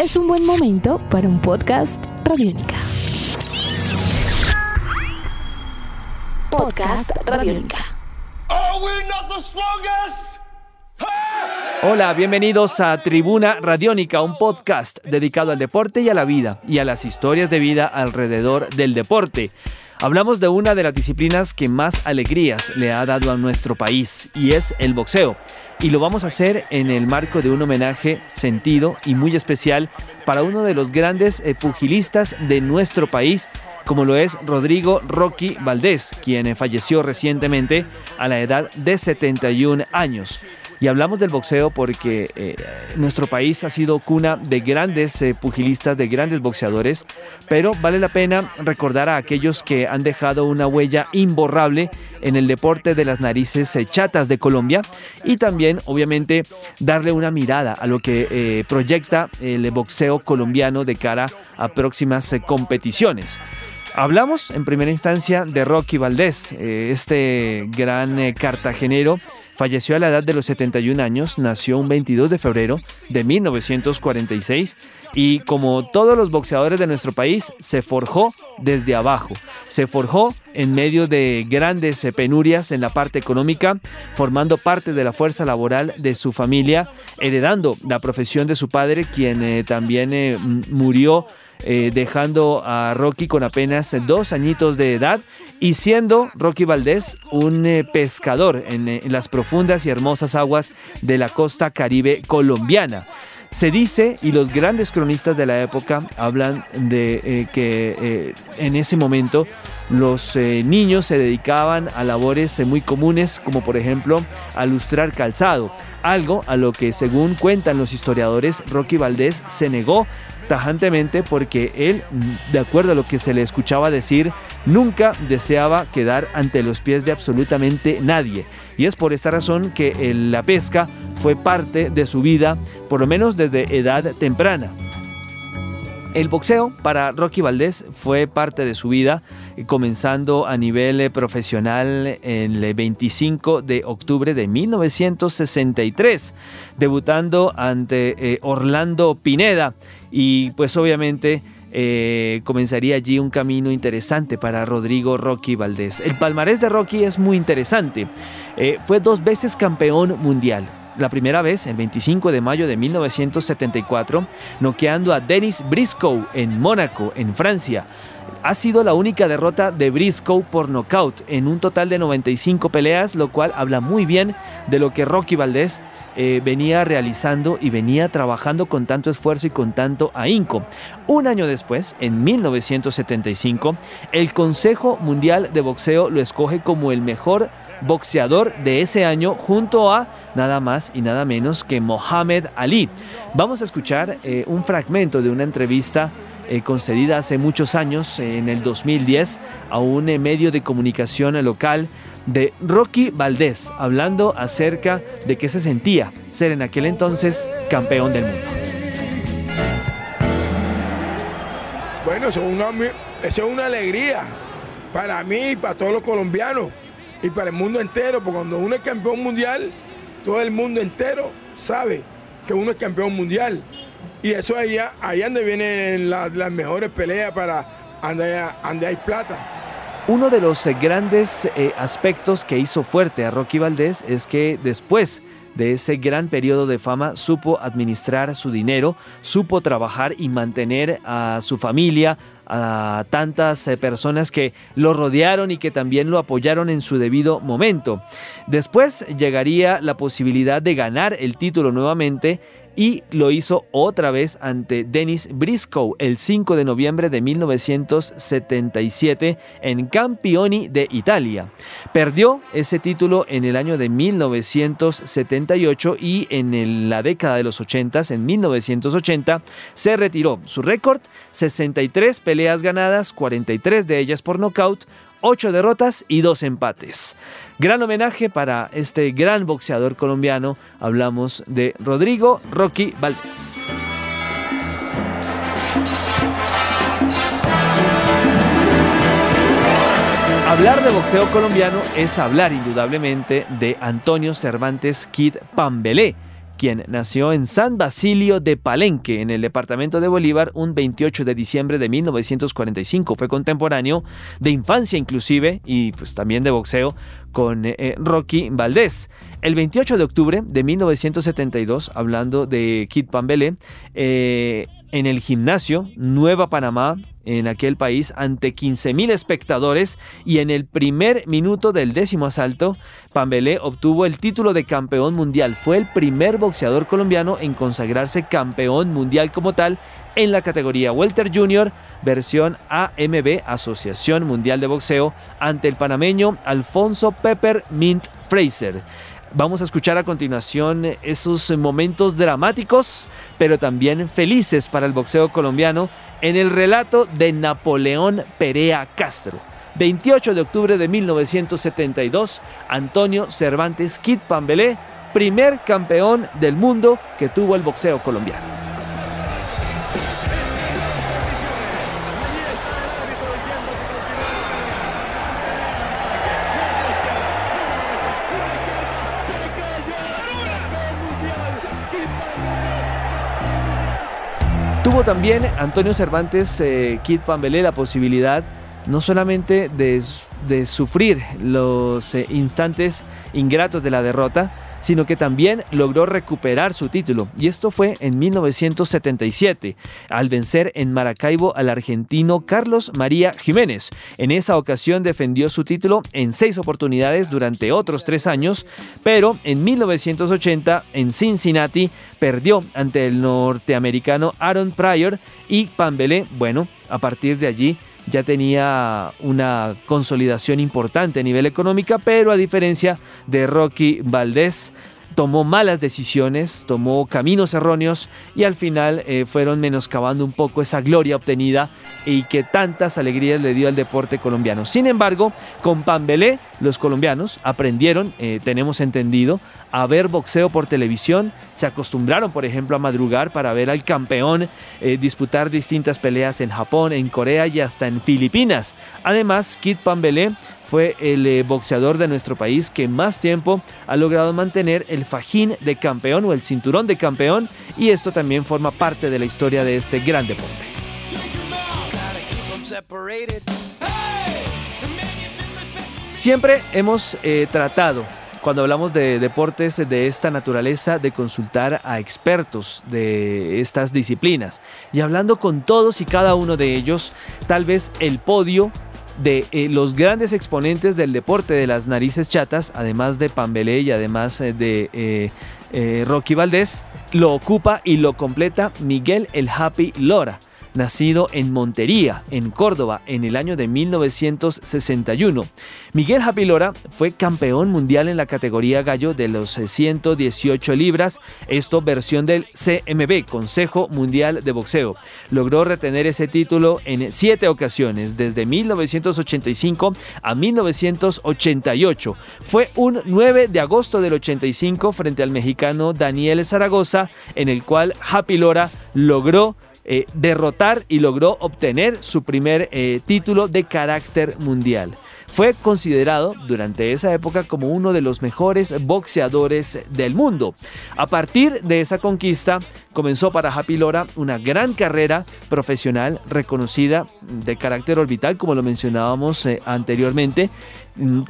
es un buen momento para un podcast Radiónica. Podcast Radiónica. Hola, bienvenidos a Tribuna Radiónica, un podcast dedicado al deporte y a la vida y a las historias de vida alrededor del deporte. Hablamos de una de las disciplinas que más alegrías le ha dado a nuestro país y es el boxeo. Y lo vamos a hacer en el marco de un homenaje sentido y muy especial para uno de los grandes eh, pugilistas de nuestro país, como lo es Rodrigo Rocky Valdés, quien falleció recientemente a la edad de 71 años. Y hablamos del boxeo porque eh, nuestro país ha sido cuna de grandes eh, pugilistas, de grandes boxeadores, pero vale la pena recordar a aquellos que han dejado una huella imborrable en el deporte de las narices eh, chatas de Colombia y también obviamente darle una mirada a lo que proyecta el boxeo colombiano de cara a próximas competiciones. Hablamos en primera instancia de Rocky Valdés, este gran cartagenero Falleció a la edad de los 71 años, nació un 22 de febrero de 1946 y como todos los boxeadores de nuestro país, se forjó desde abajo. Se forjó en medio de grandes penurias en la parte económica, formando parte de la fuerza laboral de su familia, heredando la profesión de su padre, quien eh, también eh, murió eh, dejando a Rocky con apenas dos añitos de edad y siendo Rocky Valdés un eh, pescador en, en las profundas y hermosas aguas de la costa caribe colombiana. Se dice, y los grandes cronistas de la época hablan de eh, que en ese momento los niños se dedicaban a labores muy comunes, como por ejemplo a lustrar calzado, algo a lo que según cuentan los historiadores Rocky Valdés se negó tajantemente porque él, de acuerdo a lo que se le escuchaba decir, nunca deseaba quedar ante los pies de absolutamente nadie. Y es por esta razón que la pesca fue parte de su vida, por lo menos desde edad temprana. El boxeo para Rocky Valdés fue parte de su vida, comenzando a nivel eh, profesional el 25 de octubre de 1963, debutando ante eh, Orlando Pineda y pues obviamente eh, comenzaría allí un camino interesante para Rodrigo Rocky Valdés. El palmarés de Rocky es muy interesante. Eh, fue dos veces campeón mundial. La primera vez, el 25 de mayo de 1974, noqueando a Denis Briscoe en Mónaco, en Francia ha sido la única derrota de Briscoe por nocaut en un total de 95 peleas, lo cual habla muy bien de lo que Rocky Valdés eh, venía realizando y venía trabajando con tanto esfuerzo y con tanto ahínco. Un año después, en 1975, el Consejo Mundial de Boxeo lo escoge como el mejor boxeador de ese año junto a nada más y nada menos que Mohamed Ali. Vamos a escuchar eh, un fragmento de una entrevista eh, concedida hace muchos años, en el 2010, a un eh, medio de comunicación local de Rocky Valdés, hablando acerca de qué se sentía ser en aquel entonces campeón del mundo. Bueno, eso es una, eso es una alegría para mí y para todos los colombianos y para el mundo entero, porque cuando uno es campeón mundial, todo el mundo entero sabe que uno es campeón mundial. Y eso allá, allá donde vienen las, mejores peleas para donde, hay plata. Uno de los eh, grandes eh, aspectos que hizo fuerte a Rocky Valdés es que después de ese gran periodo de fama supo administrar su dinero, supo trabajar y mantener a su familia, a tantas eh, personas que lo rodearon y que también lo apoyaron en su debido momento. Después llegaría la posibilidad de ganar el título nuevamente y lo hizo otra vez ante Dennis Briscoe el 5 de noviembre de 1977 en Campioni de Italia. Perdió ese título en el año de 1978 y en la década de los 80, en 1980, se retiró. Su récord, 63 peleas ganadas, 43 de ellas por nocaut, 8 derrotas y 2 empates. Gran homenaje para este gran boxeador colombiano. Hablamos de Rodrigo Rocky Valdés. Hablar de boxeo colombiano es hablar indudablemente de Antonio Cervantes Kid Pambelé quien nació en San Basilio de Palenque, en el departamento de Bolívar, un 28 de diciembre de 1945. Fue contemporáneo de infancia inclusive y pues también de boxeo con eh, eh, Rocky Valdés. El 28 de octubre de 1972, hablando de Kid Pambele, eh, en el gimnasio Nueva Panamá, en aquel país, ante 15.000 espectadores y en el primer minuto del décimo asalto, Pambelé obtuvo el título de campeón mundial. Fue el primer boxeador colombiano en consagrarse campeón mundial como tal en la categoría Welter Junior, versión AMB, Asociación Mundial de Boxeo, ante el panameño Alfonso Pepper Mint Fraser. Vamos a escuchar a continuación esos momentos dramáticos, pero también felices para el boxeo colombiano en el relato de Napoleón Perea Castro. 28 de octubre de 1972, Antonio Cervantes Kid Pambelé, primer campeón del mundo que tuvo el boxeo colombiano. También Antonio Cervantes eh, Kid Pambelé la posibilidad no solamente de, sufrir los eh, instantes ingratos de la derrota, sino que también logró recuperar su título. Y esto fue en 1977, al vencer en Maracaibo al argentino Carlos María Jiménez. En esa ocasión defendió su título en seis oportunidades durante otros tres años, pero en 1980 en Cincinnati perdió ante el norteamericano Aaron Pryor y Pambelé, bueno, a partir de allí ya tenía una consolidación importante a nivel económica, pero a diferencia de Rocky Valdés, tomó malas decisiones, tomó caminos erróneos y al final eh, fueron menoscabando un poco esa gloria obtenida y que tantas alegrías le dio al deporte colombiano. Sin embargo, con Pambelé, los colombianos aprendieron, eh, tenemos entendido, a ver boxeo por televisión, se acostumbraron, por ejemplo, a madrugar para ver al campeón eh, disputar distintas peleas en Japón, en Corea y hasta en Filipinas. Además, Kid Pambelé fue el eh, boxeador de nuestro país que más tiempo ha logrado mantener el fajín de campeón o el cinturón de campeón y esto también forma parte de la historia de este gran deporte. Siempre hemos eh, tratado, cuando hablamos de deportes de esta naturaleza, de consultar a expertos de estas disciplinas. Y hablando con todos y cada uno de ellos, tal vez el podio de eh, los grandes exponentes del deporte de las narices chatas, además de Pambelé y además eh, de Rocky Valdés, lo ocupa y lo completa Miguel el Happy Lora nacido en Montería, en Córdoba, en el año de 1961. Miguel Japilora fue campeón mundial en la categoría gallo de los 118 libras, esto versión del CMB, Consejo Mundial de Boxeo. Logró retener ese título en siete ocasiones, desde 1985 a 1988. Fue un 9 de agosto del 85 frente al mexicano Daniel Zaragoza, en el cual Japilora logró eh, derrotar y logró obtener su primer eh, título de carácter mundial. Fue considerado durante esa época como uno de los mejores boxeadores del mundo. A partir de esa conquista comenzó para Happy Lora una gran carrera profesional reconocida de carácter orbital, como lo mencionábamos eh, anteriormente,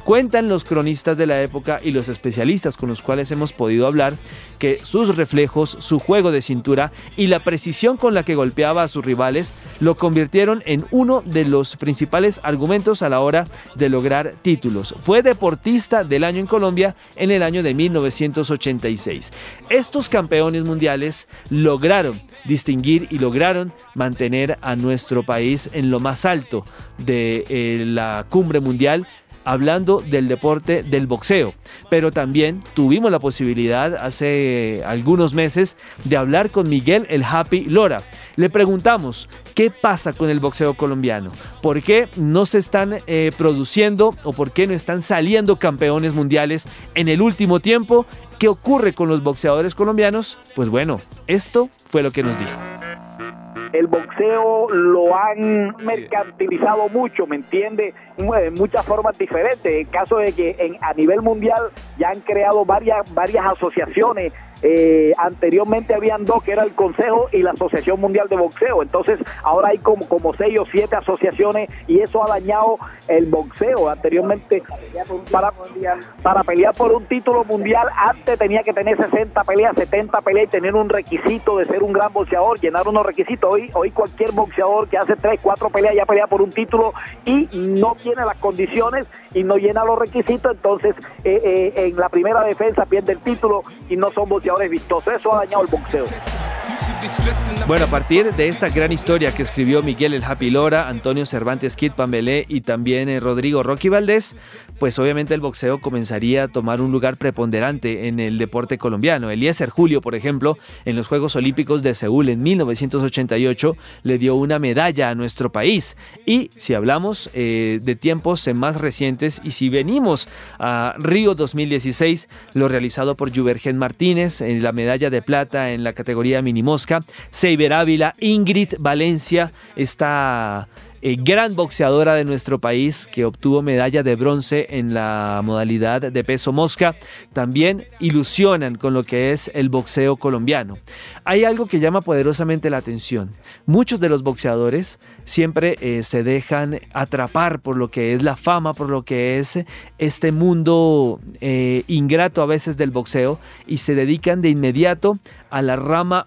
cuentan los cronistas de la época y los especialistas con los cuales hemos podido hablar que sus reflejos, su juego de cintura y la precisión con la que golpeaba a sus rivales lo convirtieron en uno de los principales argumentos a la hora de lograr títulos. Fue deportista del año en Colombia en el año de 1986. Estos campeones mundiales lograron distinguir y lograron mantener a nuestro país en lo más alto de eh, la cumbre mundial hablando del deporte del boxeo. Pero también tuvimos la posibilidad hace algunos meses de hablar con Miguel el Happy Lora. Le preguntamos qué pasa con el boxeo colombiano, por qué no se están eh, produciendo o por qué no están saliendo campeones mundiales en el último tiempo. ¿Qué ocurre con los boxeadores colombianos? Pues bueno, esto fue lo que nos dijo el boxeo lo han mercantilizado mucho, ¿me entiende? En muchas formas diferentes. En caso de que en, a nivel mundial ya han creado varias, varias asociaciones eh, anteriormente habían dos, que era el Consejo y la Asociación Mundial de Boxeo. Entonces, ahora hay como, como seis o siete asociaciones y eso ha dañado el boxeo. Anteriormente, para, para pelear por un título mundial, antes tenía que tener 60 peleas, 70 peleas y tener un requisito de ser un gran boxeador, llenar unos requisitos. Hoy, hoy cualquier boxeador que hace 3, 4 peleas ya pelea por un título y no tiene las condiciones y no llena los requisitos, entonces eh, eh, en la primera defensa pierde el título y no son boxeadores vistosos. Eso ha dañado el boxeo. Bueno, a partir de esta gran historia que escribió Miguel El Happy Lora, Antonio Cervantes Kid Pambelé y también eh, Rodrigo Rocky Valdés, pues obviamente el boxeo comenzaría a tomar un lugar preponderante en el deporte colombiano. Eliezer Julio, por ejemplo, en los Juegos Olímpicos de Seúl en 1988 le dio una medalla a nuestro país. Y si hablamos eh, de tiempos más recientes y si venimos a Río 2016, lo realizado por Juvergen Martínez en la medalla de plata en la categoría mini mosca, Seiber Ávila, Ingrid Valencia, está eh, gran boxeadora de nuestro país que obtuvo medalla de bronce en la modalidad de peso mosca, también ilusionan con lo que es el boxeo colombiano. Hay algo que llama poderosamente la atención. Muchos de los boxeadores siempre eh, se dejan atrapar por lo que es la fama, por lo que es este mundo eh, ingrato a veces del boxeo y se dedican de inmediato a la rama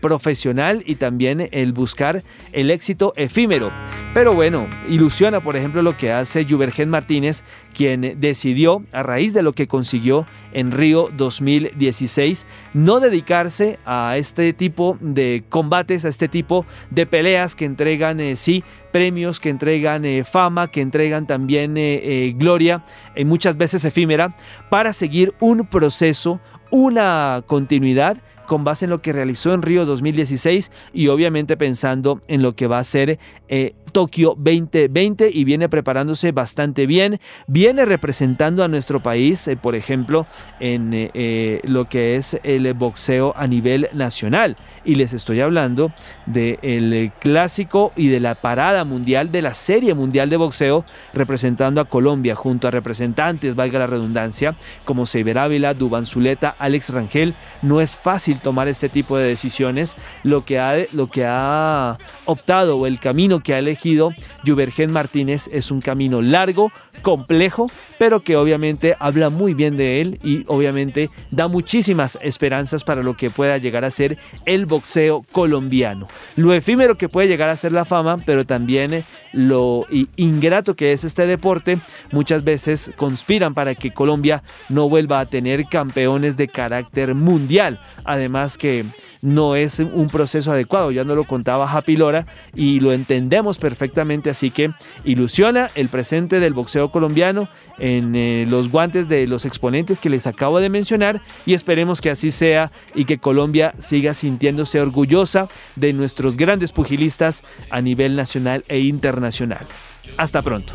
profesional y también el buscar el éxito efímero. Pero bueno, ilusiona por ejemplo lo que hace Juvergen Martínez, quien decidió, a raíz de lo que consiguió en Río 2016, no dedicarse a este tipo de combates, a este tipo de peleas que entregan, eh, sí, premios, que entregan eh, fama, que entregan también eh, gloria, muchas veces efímera, para seguir un proceso, una continuidad con base en lo que realizó en Río 2016 y obviamente pensando en lo que va a ser eh, Tokio 2020 y viene preparándose bastante bien, viene representando a nuestro país, eh, por ejemplo, en eh, lo que es el boxeo a nivel nacional. Y les estoy hablando del clásico y de la parada mundial de la serie mundial de boxeo representando a Colombia junto a representantes, valga la redundancia, como Seiber Ávila, Duban Zuleta, Alex Rangel. No es fácil tomar este tipo de decisiones. Lo que ha, lo que ha optado o el camino que ha elegido Juvergen Martínez es un camino largo, complejo, pero que obviamente habla muy bien de él y obviamente da muchísimas esperanzas para lo que pueda llegar a ser el boxeo colombiano. Lo efímero que puede llegar a ser la fama, pero también lo ingrato que es este deporte, muchas veces conspiran para que Colombia no vuelva a tener campeones de carácter mundial. Además que no es un proceso adecuado, ya no lo contaba Happy Lora y lo entendemos perfectamente, así que ilusiona el presente del boxeo colombiano en eh, los guantes de los exponentes que les acabo de mencionar y esperemos que así sea y que Colombia siga sintiéndose orgullosa de nuestros grandes pugilistas a nivel nacional e internacional. Hasta pronto.